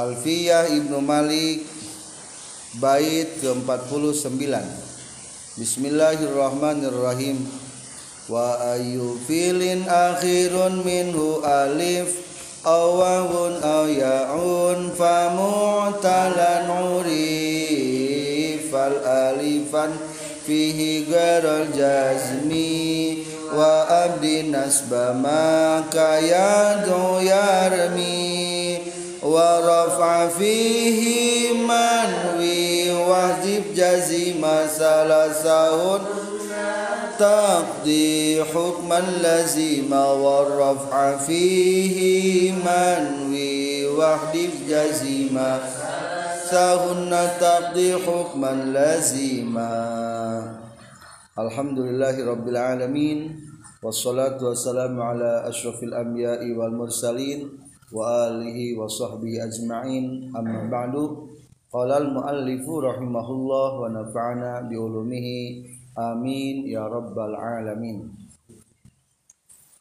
Alfiyah Ibnu Malik bait ke-49 Bismillahirrahmanirrahim. Wa ayu filin akhirun minhu alif awahun aw ya'un fa mu'talan urif fal alifan fihi ghairul jazmi wa abdi nasba ma kayadu yarmi ورفع فيه منوي وحجب جزيم ثلاثهن تقضي حكما لزيما والرفع فيه منوي وحجب جزيما ثلاثهن تقضي حكما لزيما الحمد لله رب العالمين والصلاة والسلام على أشرف الأنبياء والمرسلين Wa alihi wa sahbihi ajma'in. Amma ba'du. Qala al-muallifu rahimahullah Wa nafa'ana biulumihi Amin Ya Rabbal Alamin.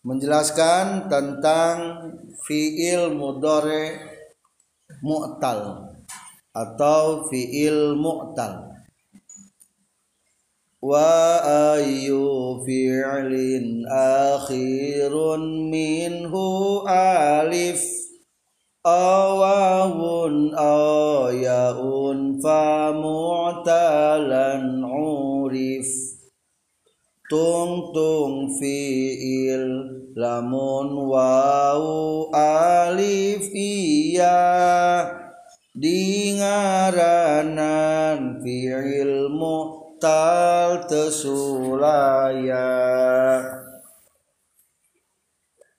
Menjelaskan tentang Fi'il mudore Mu'tal Atau fi'il mu'tal. Wa ayu fi'lin akhirun minhu alif awawun ayaun fa mu'talan urif. Tung tung fi'il lamun wawu alif iya. Dingaranan fi'il mu'tal tal tesulaya.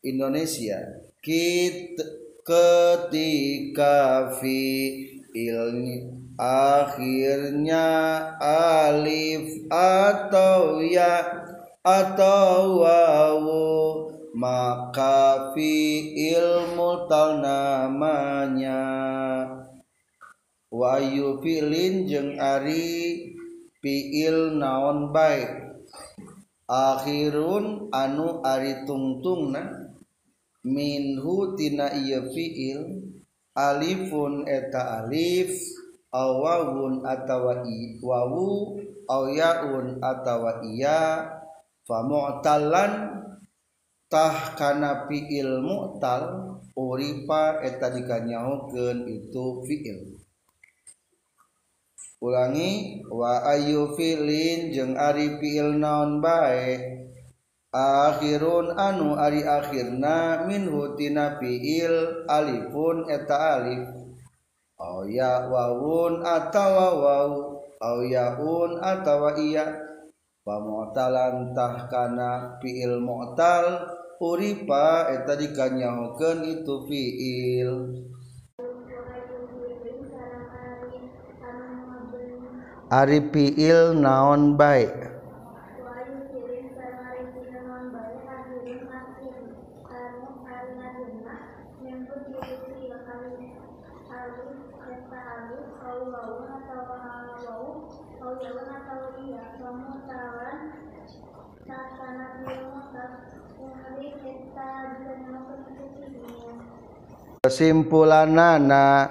Indonesia kit ketika fi ilni akhirnya alif atau ya atau wawu maka fi ilmu tal namanya. Wayu filin jeng ari fiil naon baik akhirun anu ari tungtungna minhu tina ieu fiil alifun eta alif aw wawun atawa i wawu aw yaun atawa iya fa mu'talan tah kana fiil mu'tal uripa eta dikanyahokeun itu fiil. Ulangi wa ayu filin jeung ari fiil naon bae? akhirun anu ari akhirna minhutina fiil alifun eta alif. Au ya wawun atawa waw au yaun atawa iya. Wa pamotalantah kana fiil mu'tal uripa eta dikanyahokeun itu fiil. Ari fiil naon baik kesimpulan nana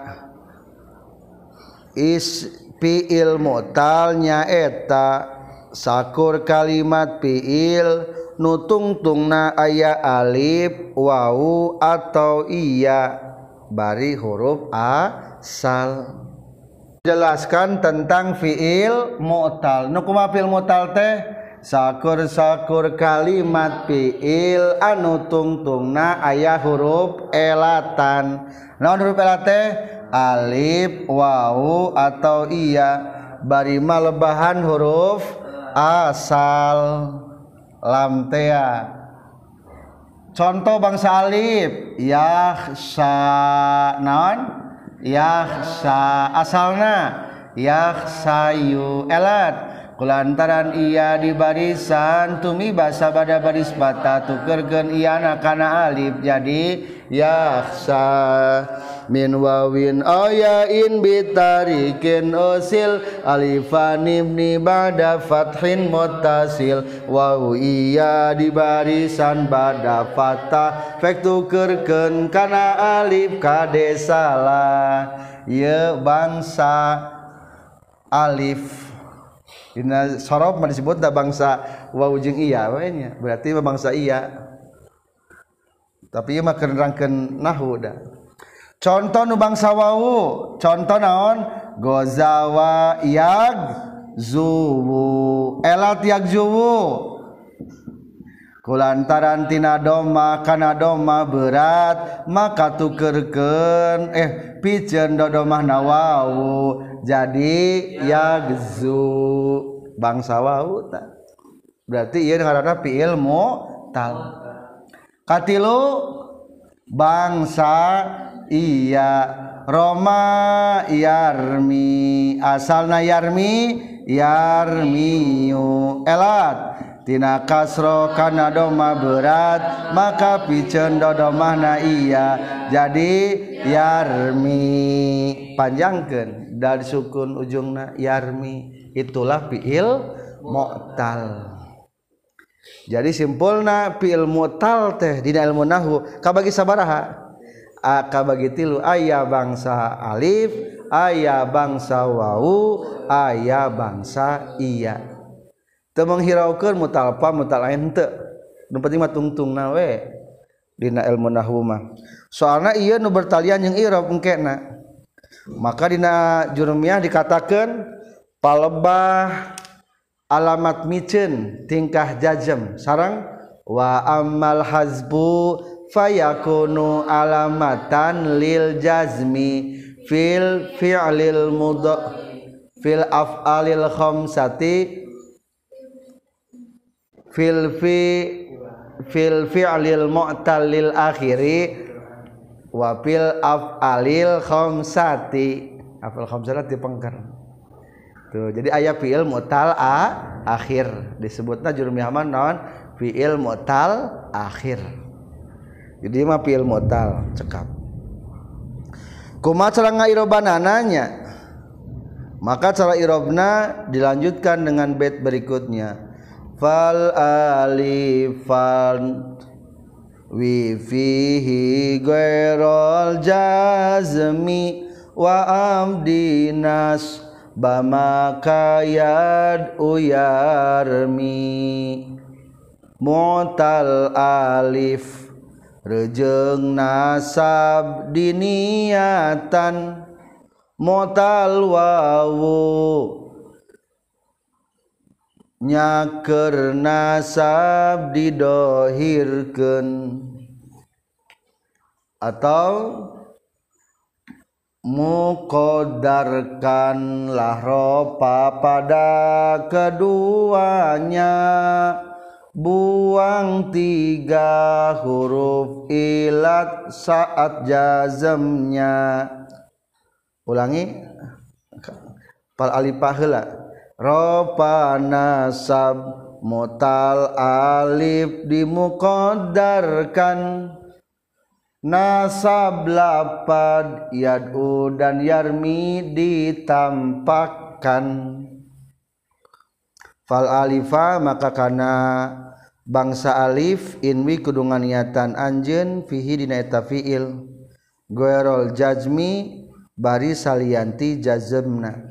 is fiil mu'tal nyaeta sakur kalimat fiil nutungtungna aya alif wawu atau iya. Bari huruf asal. Jelaskan tentang fiil mu'tal nu kumaha fiil mu'tal teh sakur-sakur kalimat fiil anu tungtungna aya huruf elatan. Naon huruf elate? Alif wawu atau iya. Bari malebahan huruf asal. Lam tea contoh bangsa alif. Yahsa naon? Yahsa asalna. Yahsayu elat lantaran ia di barisan tumi basa pada baris bata tukergen iana kana alif jadi yaksa min wawin ayain bitarikin usil alifan ibni bada fathin muttasil. Waw iya di barisan bada fatah fek tukergen kana alif kade salah. Ye bangsa alif Dina sorob mah disebut da bangsa wau jeung iya we nya. Berarti mah bangsa iya. Tapi ieu mah kerangkeun nahwu da. Contoh nu bangsa wau, contoh naon? Gozawa yag zuwu. Elat yag zuwu. Kulantaran tina doma kana doma berat maka tukerken eh pijen do domah nawawu jadi yagzu bangsa wau berarti ieu ngaranna fiil mutal katilu bangsa iya. Roma yarmi. Asalna yarmi Yarmiu elat. Tina kasro kana doma berat maka piceun dodomahna iya. Jadi yarmi. Panjangkeun. dari sukun ujungna yarmi itulah fiil mu'tal. Jadi simpulna fiil mu'tal teh dina ilmu nahwu kabagi sabaraha? Kabagi tilu. Aya bangsa alif aya bangsa wau aya bangsa iya. Teu menghiraukeun mutalpa mutal lain teu nu penting mah tungtungna we. Dina ilmu nahwu mah. Soalna ieu nu bertalian jeung i'rab engkena. maka dina jurmiah dikatakan palebah alamat micin tingkah jajem. Sarang wa amal hazbu fayakunu alamatan lil jazmi fil fi'lil mudha fil af'alil khamsati fil fi fil fi'lil mu'tal lil akhiri wa fil af'alil khamsati afal khamsati pengkar Tuh, jadi ayat fiil mutal a akhir. Disebutnya jurumiah non fiil mutal akhir. Jadi mah fiil mutal cekap. Kuma cara ngairobanananya maka cara irobna dilanjutkan dengan bait berikutnya. Fal alifan wifihi ghairul jazmi wa amdinas bama kayad uyarmi. Mutal alif rejeng nasab diniatan mutal wawu nyaker nasab didohirkan atau mukodarkanlah ropa pada keduanya. Buang tiga huruf ilat saat jazamnya ulangi. Pal alifah heula ropa nasab mutal alif dimukodarkan nasab lapad yadu dan yarmi ditampakkan. Fal alifa maka kana. Bangsa alif inwi kudungan niatan anjen fihi dina eta fiil. Goerol jazmi bari salianti jazmna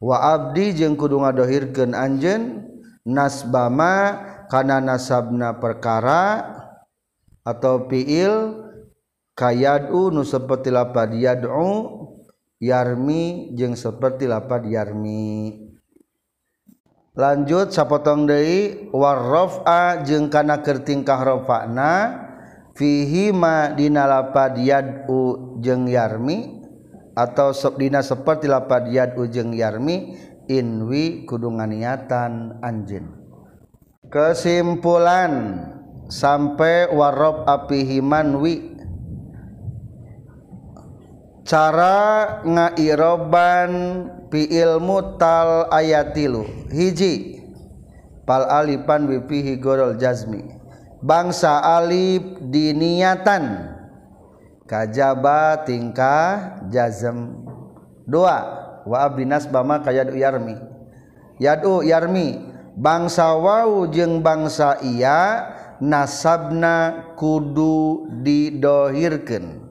wa abdi jeung kudu ngadohirkeun anjeun nasbama kana nasabna perkara atau fiil kayadu nu seperti lapad yad'u yarmi jeung seperti lapad yarmi. Lanjut sapotong deui warrafa jeung kana keur tingkah rafa'na fihi ma dina lapad yad'u jeung yarmi. atau sokdina seperti lapad yad ujeng yarmi inwi kudu nganiatan anjin kesimpulan sampai warob apihiman wi. Cara ngairoban fiil mutal ayatilu. Hiji pal alipan wipihi gorol jazmi. Bangsa alif diniatan. kajaba tingkah jazm dua wa abdinas bama kayad yarmi. Yadu yarmi bangsa wau jeung bangsa iya nasabna kudu didohirkeun.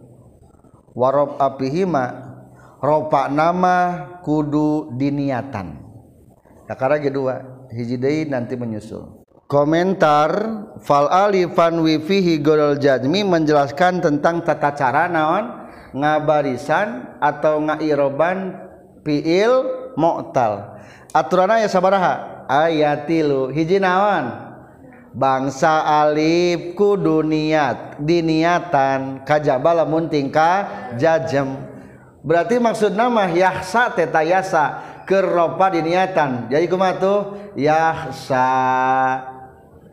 Warob apihima ropa nama kudu diniatan. Karena kedua hiji deui nanti menyusul. Komentar fal alifan wi fihi golol jazmi menjelaskan tentang tata cara naon ngabarisan atau ngairoban fiil mu'tal. Aturan ya sabaraha? Ayatilu. Hiji naon? Bangsa alif kudu niat diniatan kajaba lamun tingkah jajem berarti maksud nama yahsa teta yasa keropa diniatan. Jadi kumaha tuh? Yahsa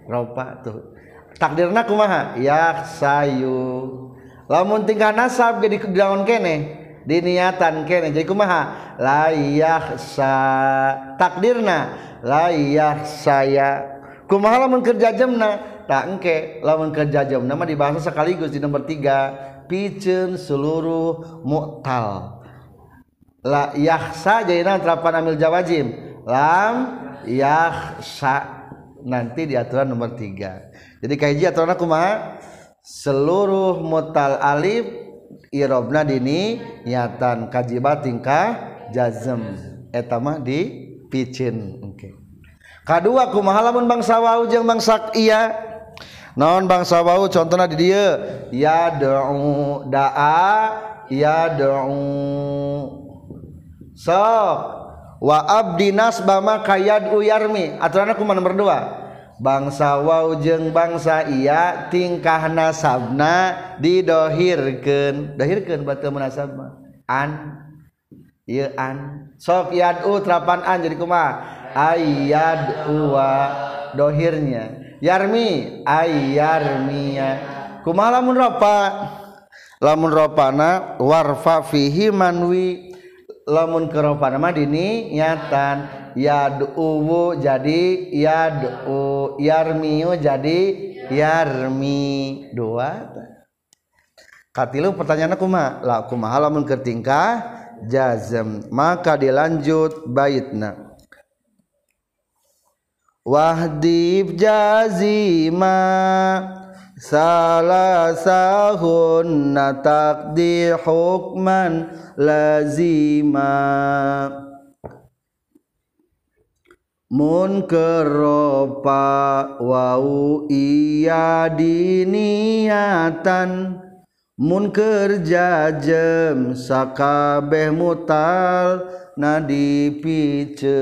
ropa tuh. Takdirna kumaha? Yahsayu lamun tingkah nasab jadi daun kene diniatan kene jadi kumaha? La yahsa takdirna la yahsaya kumaha lamun kerja jemna? Tak engke lamun kerja jam nama dibahas sekaligus di nomor tiga. Piceun seluruh mu'tal. La yahsa jadi terapan amil jawajim lam yahsa nanti di aturan nomor tiga. Jadi kaji aturan aku mah seluruh mutal alif irobna dini niatan kajibat tingkah jazm etama di picin. Oke. Okay. kedua aku mahalamun bangsa wau jeung bangsa iya. Naon bangsa wau? Contohnya di dia ya doa daa ya doa sok. wa abdi nasbama kayad uyarmi. Aturan aku nomor 2 bangsa wau jeng bangsa iya tingkah nasabna didohirkeun. Dohirkeun batu munasab an. Ieu an. Sok yadu terapan an jadi kumaha? Ayad uwa dohirnya. Yarmi. Ayarmiya kumaha lamun ropa? Lamun ropana warfa fihi manwi lamun keropana mah dini nyatan yad'u jadi yad'u yarmiu jadi yarmi. Dua katilu pertanyaannya kumaha la kumaha lamun ketingkah jazm maka dilanjut baitna. Wahdib jazima salah sahun takdi hukman lazima. Mun keropa wau iya diniatan mun kerja jem sakabeh mutal nadipicen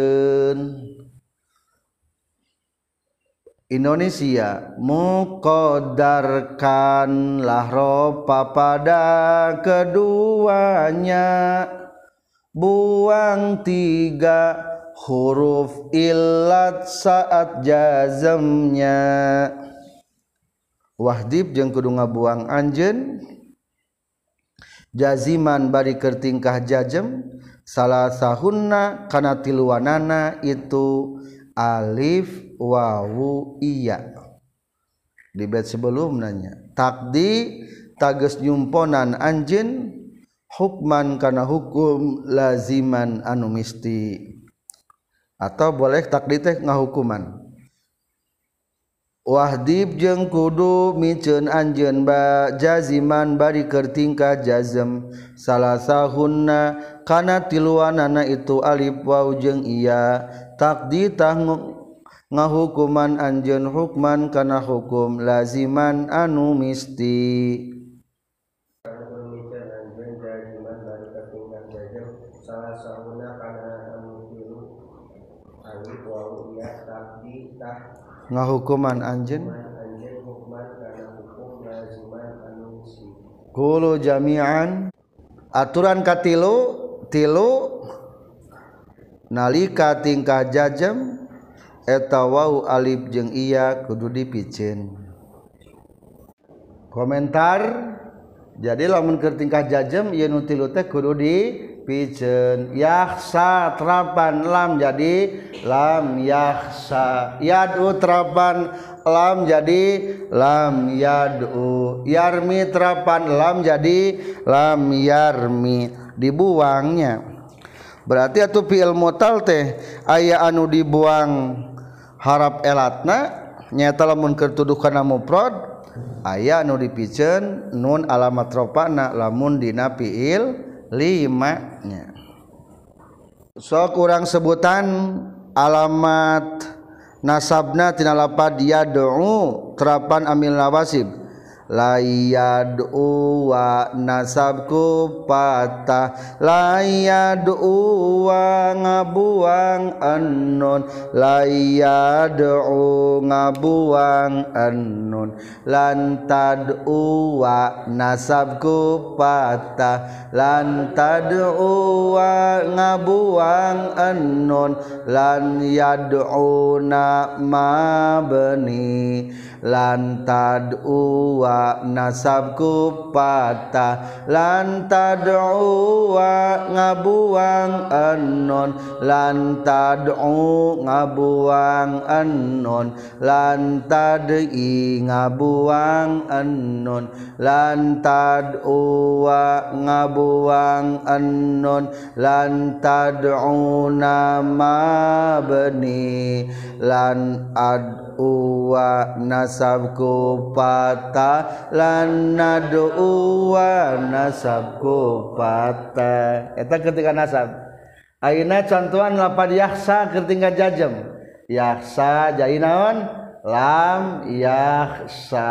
Indonesia mukodarkanlah ropa pada keduanya. Buang tiga huruf ilat saat jazamnya wahdib jeung kudu ngabuang anjen jaziman bari kertingkah jajem salah sahunna kana tiluanana itu Alif wawu iya. Di bed sebelum nanya. Takdi tages nyumponan anjin hukman karena hukum laziman anu misti. Atau boleh takdi teh ngahukuman. Wahdib jeung kudu miceun anjeun ba jaziman bari keur tingkah jazm salasahunna kana tiluanana itu alif waw jeung iya. Takdi takditah ngahukuman anjeun hukman kana hukum laziman anu misti. Ngahukuman anjeun? Kulu jami'an. Aturan katilu tilu nalika tingkah jajem eta wau alif jeung iya kudu dipicin. Komentar jadi lamun keur tingkah jajem ieu nu tilu teh kudu dipicin. Yahsa terapan lam jadi lam yahsa yadu terapan lam jadi lam yadu yarmi terapan lam jadi lam yarmi dibuangnya. Berarti atau fiil mutal teh aya anu dibuang harap elatna nyata lamun kertuduh kana mufrad aya anu dipicen nun alamat rofana lamun dina fiil lima nya so kurang sebutan alamat nasabna tina lapad yad'u terapan amil nawasib. Layad wa nasabku patah. Layad wa ngabuang annun. Layad ngabuang annun. Lantad wa nasabku patah. Lantad wa ngabuang annun. Lan yad'una mabni lantad uwa nasabku patah lantad uwa ngabuang enon lantad u ngabuang enon lantad i ngabuang enon lantad uwa ngabuang enon lantad u nama beni. Lan ad uwa nasabku patah lan nadu uwa nasabku patah. Eta ketika nasab. Ayeuna contohan lapad yahsa ketika jajem yahsa jadi naon? Lam yahsa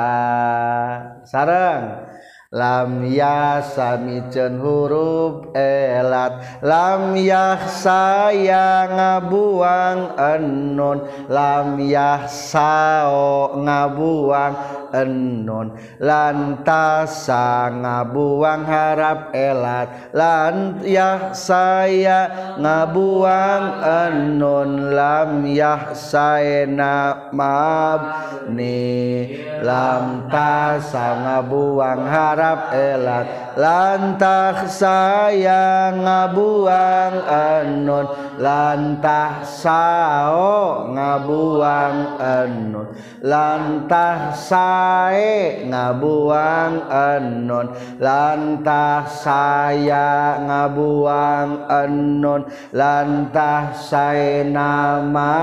sarang lam yasamicen huruf elat. Lam yah saya ngabuang enun. Lam yah sao ngabuang enun lantasa ngabuang harap elat. Lan yah saya ngabuang enun lam yah saena mabni lam tasa ngabuang harap elat. Lantah saya ngabuang ennon lantah sao ngabuang ennon lantah saya ngabuang enon lantah saya ngabuang enon lantah saya nama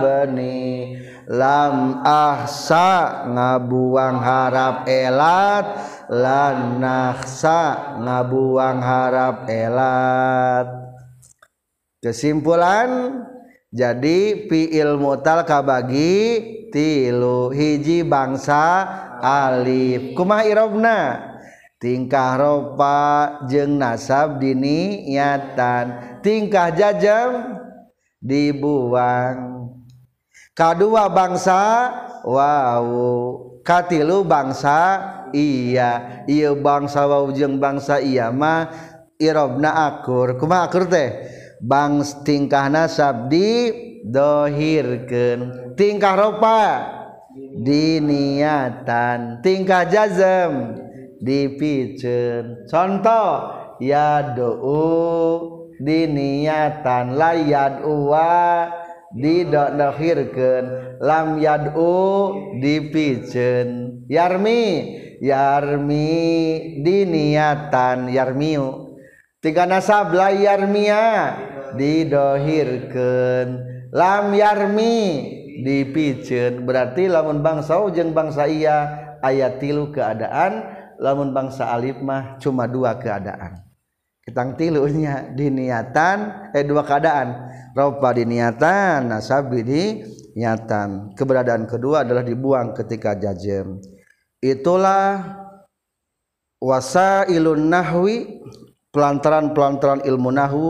beni. Lam ahsa ngabuang harap elat lan nahsa ngabuang harap elat. Kesimpulan jadi fiil mutal kabagi tilu hiji bangsa alif. Kumaha irobna? Tingkah ropa jeng nasab diniatan tingkah jajam? Dibuang. Kadua bangsa? Wow katilu bangsa iya iya bangsa wau jeung bangsa iya mah irobna akur. Kuma akur teh? Bangs tingkah nasab di dohirkan tingkah ropa? Diniatan. Tingkah jazam dipicen. Contoh ya do'u diniatan layad uwa didohirkan lam yad'u dipicen. Yarmi yarmi diniatan yarmiu. Tiga nasab layarmia didohirkan lam yarmi dipicen. Berarti lamun bangsa ujung bangsa iya ayat tilu keadaan. Lamun bangsa alif mah cuma dua keadaan. Kita tilunya diniatan eh dua keadaan. Ropa diniatan nasabi diniatan. Keberadaan kedua adalah dibuang ketika jajem itulah wasa ilun nahwi pelantaran-pelantaran ilmu nahu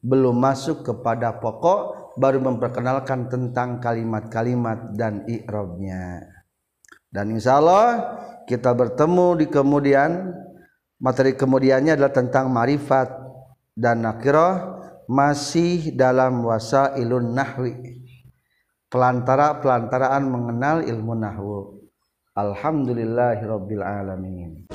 belum masuk kepada pokok baru memperkenalkan tentang kalimat-kalimat dan i'rabnya. Dan insya Allah kita bertemu di kemudian materi kemudiannya adalah tentang marifat dan nakirah masih dalam wasa ilun nahwi pelantara pelantaraan mengenal ilmu nahwu Alhamdulillahirabbil alamin.